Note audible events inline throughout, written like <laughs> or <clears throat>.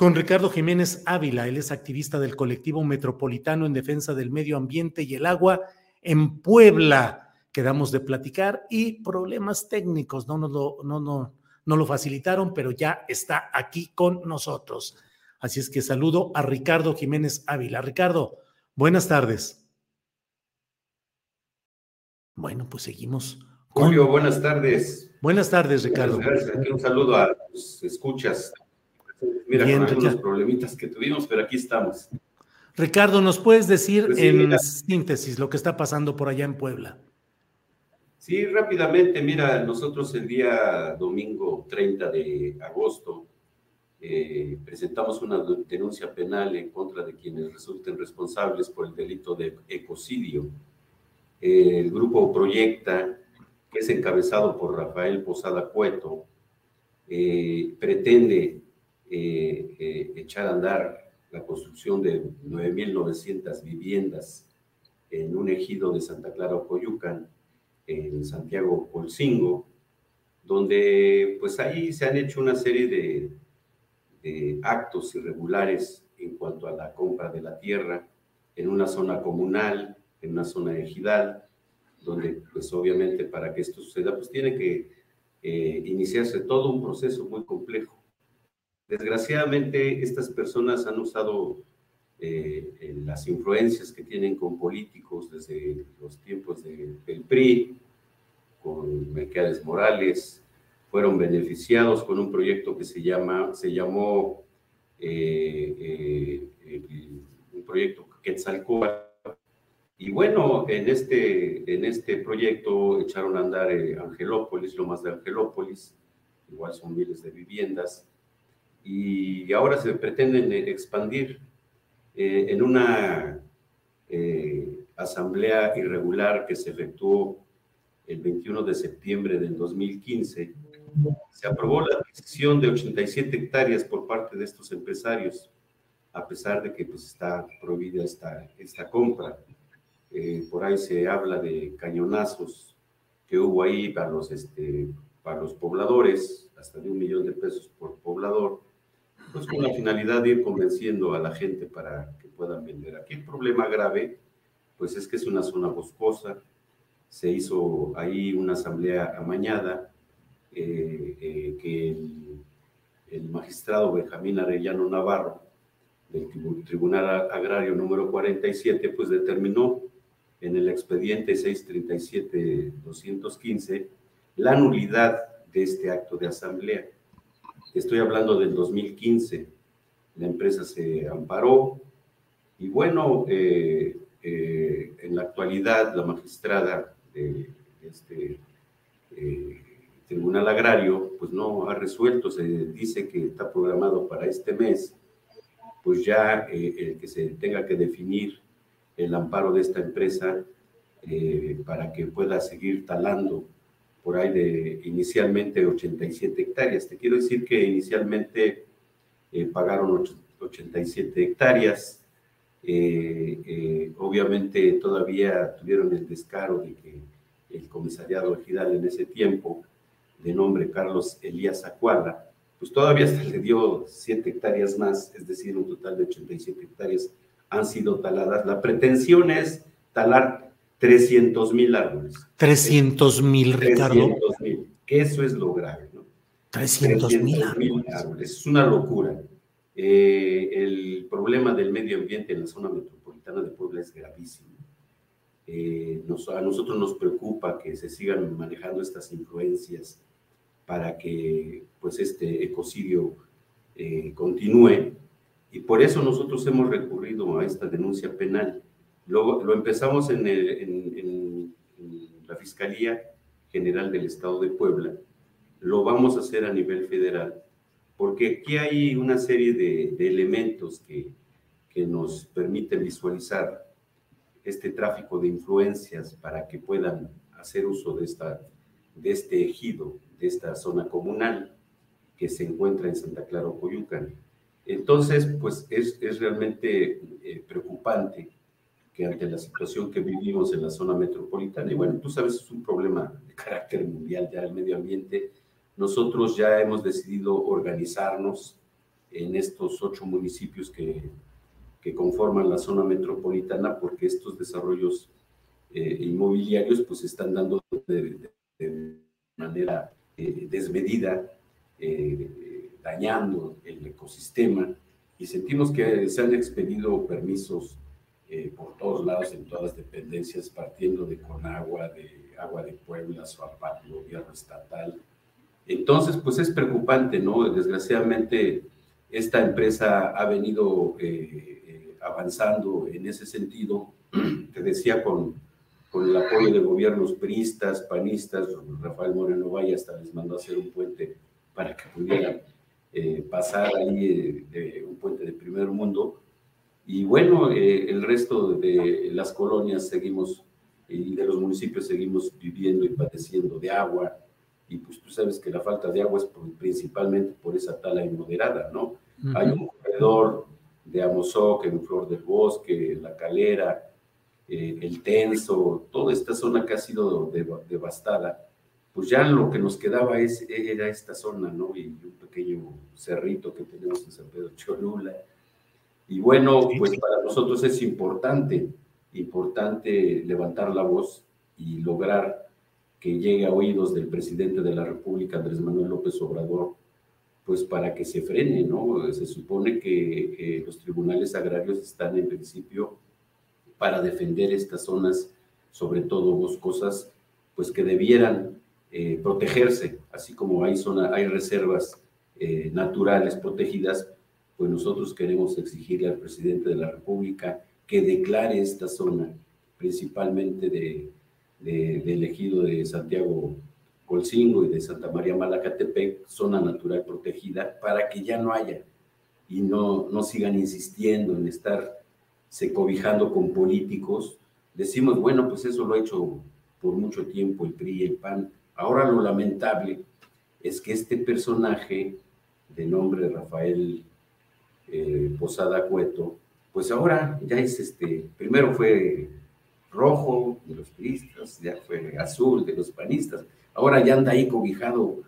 Con Ricardo Jiménez Ávila. Él es activista del colectivo metropolitano en defensa del medio ambiente y el agua en Puebla. Quedamos de platicar y problemas técnicos no nos lo, no, no, no lo facilitaron, pero ya está aquí con nosotros. Así es que saludo a Ricardo Jiménez Ávila. Ricardo, buenas tardes. Bueno, pues seguimos. Con... Julio, buenas tardes. Buenas tardes, Ricardo. Gracias. Aquí un saludo a los escuchas Mira, Bien, con algunos problemitas que tuvimos, pero aquí estamos. Ricardo, ¿nos puedes decir pues sí, en mira. síntesis lo que está pasando por allá en Puebla? Sí, rápidamente, mira, nosotros el día domingo 30 de agosto eh, presentamos una denuncia penal en contra de quienes resulten responsables por el delito de ecocidio. Eh, el grupo Proyecta, que es encabezado por Rafael Posada Cueto, eh, pretende eh, echar a andar la construcción de 9.900 viviendas en un ejido de Santa Clara Ocoyucan, en Santiago Colcingo, donde pues ahí se han hecho una serie de, de actos irregulares en cuanto a la compra de la tierra en una zona comunal, en una zona ejidal, donde pues obviamente para que esto suceda pues tiene que eh, iniciarse todo un proceso muy complejo Desgraciadamente, estas personas han usado eh, las influencias que tienen con políticos desde los tiempos de, del PRI, con Mercedes Morales, fueron beneficiados con un proyecto que se, llama, se llamó eh, eh, un proyecto Quetzalcóatl. Y bueno, en este, en este proyecto echaron a andar Angelópolis, lo más de Angelópolis, igual son miles de viviendas, y ahora se pretenden expandir eh, en una eh, asamblea irregular que se efectuó el 21 de septiembre del 2015. Se aprobó la adquisición de 87 hectáreas por parte de estos empresarios, a pesar de que pues, está prohibida esta, esta compra. Eh, por ahí se habla de cañonazos que hubo ahí para los, este, para los pobladores, hasta de un millón de pesos por poblador pues con la finalidad de ir convenciendo a la gente para que puedan vender. Aquí el problema grave, pues es que es una zona boscosa, se hizo ahí una asamblea amañada, eh, eh, que el, el, magistrado Benjamín Arellano Navarro, del Tribunal Agrario número 47, pues determinó en el expediente 637-215 la nulidad de este acto de asamblea Estoy hablando del 2015. La empresa se amparó y bueno, eh, eh, en la actualidad la magistrada de este eh, Tribunal Agrario pues no ha resuelto, se dice que está programado para este mes, pues ya el que se tenga que definir el amparo de esta empresa para que pueda seguir talando por ahí de inicialmente 87 hectáreas. Te quiero decir que inicialmente eh, pagaron 87 hectáreas. Eh, eh, obviamente todavía tuvieron el descaro de que el comisariado ejidal en ese tiempo, de nombre Carlos Elías Acuala, pues todavía se le dio 7 hectáreas más, es decir, un total de 87 hectáreas han sido taladas. La pretensión es talar 300 mil árboles. 300 mil, Ricardo. 300 mil, que eso es lo grave, ¿no? 300 mil árboles. Es una locura. Eh, el problema del medio ambiente en la zona metropolitana de Puebla es gravísimo. Eh, a nosotros nos preocupa que se sigan manejando estas influencias para que pues, este ecocidio eh, continúe. Y por eso nosotros hemos recurrido a esta denuncia penal. Lo, empezamos en, la Fiscalía General del Estado de Puebla, lo vamos a hacer a nivel federal, porque aquí hay una serie de, elementos que, que nos permiten visualizar este tráfico de influencias para que puedan hacer uso de, esta, de este ejido, de esta zona comunal que se encuentra en Santa Clara, Coyucan. Entonces, pues es, es realmente eh, preocupante que ante la situación que vivimos en la zona metropolitana, y bueno, tú sabes, es un problema de carácter mundial ya el medio ambiente, nosotros ya hemos decidido organizarnos en estos ocho municipios que que conforman la zona metropolitana porque estos desarrollos eh, inmobiliarios pues están dando de, manera eh, desmedida, eh, dañando el ecosistema y sentimos que se han expedido permisos por todos lados, en todas las dependencias, partiendo de Conagua, de Agua de Puebla, Suapac, gobierno estatal. Entonces, pues es preocupante, ¿no? Desgraciadamente, esta empresa ha venido avanzando en ese sentido, <clears throat> te decía, con, con el apoyo de gobiernos priistas, panistas, Rafael Moreno Valle hasta les mandó a hacer un puente para que pudieran eh, pasar ahí eh, un puente de primer mundo. Y bueno, eh, el resto de las colonias seguimos y de los municipios seguimos viviendo y padeciendo de agua. Y pues tú sabes que la falta de agua es principalmente por esa tala inmoderada, ¿no? Hay un corredor de Amozoc, en Flor del Bosque, La Calera, eh, El Tenso, toda esta zona que ha sido devastada, pues ya lo que nos quedaba es, era esta zona, ¿no? Y un pequeño cerrito que tenemos en San Pedro Cholula. Y bueno, pues para nosotros es importante, importante levantar la voz y lograr que llegue a oídos del presidente de la República, Andrés Manuel López Obrador, pues para que se frene, ¿no? Se supone que, los tribunales agrarios están en principio para defender estas zonas, sobre todo boscosas, pues que debieran eh, protegerse, así como hay, zona, hay reservas eh, naturales protegidas, pues nosotros queremos exigirle al presidente de la República que declare esta zona, principalmente de, de, del ejido de Santiago Colcingo y de Santa María Malacatepec, zona natural protegida, para que ya no haya y no, no sigan insistiendo en estar se cobijando con políticos. Decimos, bueno, pues eso lo ha hecho por mucho tiempo el PRI y el PAN. Ahora lo lamentable es que este personaje de nombre Rafael eh, Posada Cueto, pues ahora ya es este, primero fue rojo de los priistas, ya fue azul de los panistas, Ahora ya anda ahí cobijado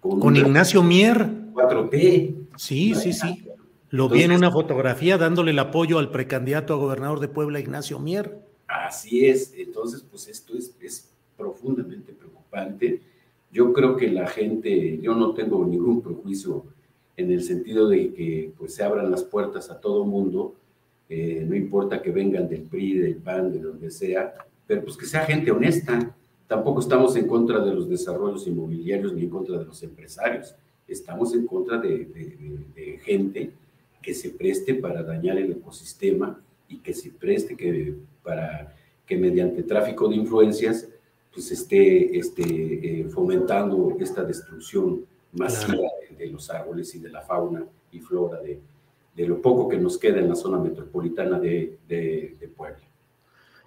con, Ignacio Mier. 4T. Sí, sí, sí. Lo vi en una fotografía dándole el apoyo al precandidato a gobernador de Puebla, Ignacio Mier. Así es. Entonces, pues esto es, profundamente preocupante. Yo creo que la gente, yo no tengo ningún prejuicio en el sentido de que pues se abran las puertas a todo mundo, eh, no importa que vengan del PRI, del PAN, de donde sea, pero pues que sea gente honesta, Tampoco estamos en contra de los desarrollos inmobiliarios ni en contra de los empresarios. Estamos en contra de, gente que se preste para dañar el ecosistema y que se preste que, para que mediante tráfico de influencias pues esté, esté eh, fomentando esta destrucción masiva de, los árboles y de la fauna y flora de, de lo poco que nos queda en la zona metropolitana de, Puebla.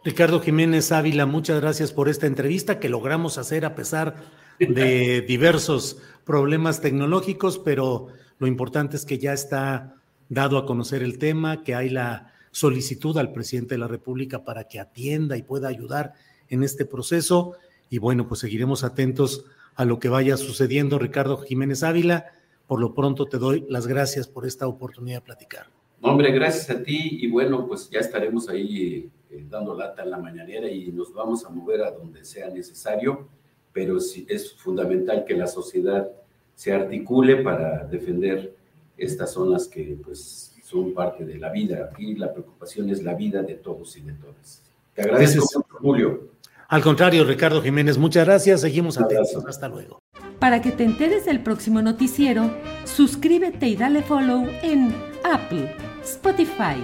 Ricardo Jiménez Ávila, muchas gracias por esta entrevista que logramos hacer a pesar de <laughs> diversos problemas tecnológicos, pero lo importante es que ya está dado a conocer el tema, que hay la solicitud al presidente de la República para que atienda y pueda ayudar en este proceso. Y bueno, pues seguiremos atentos a lo que vaya sucediendo. Ricardo Jiménez Ávila, Por lo pronto te doy las gracias por esta oportunidad de platicar. Hombre, gracias a ti y bueno, pues ya estaremos ahí eh, dando lata en la mañanera y nos vamos a mover a donde sea necesario, pero sí es fundamental que la sociedad se articule para defender estas zonas que pues son parte de la vida. Aquí la preocupación es la vida de todos y de todas. Te agradezco, Julio. Al contrario, Ricardo Jiménez, muchas gracias. Seguimos atentos. Hasta luego. Para que te enteres del próximo noticiero, suscríbete y dale follow en Apple, Spotify,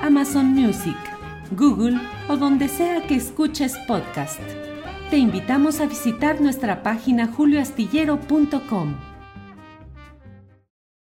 Amazon Music, Google o donde sea que escuches podcast. Te invitamos a visitar nuestra página julioastillero.com.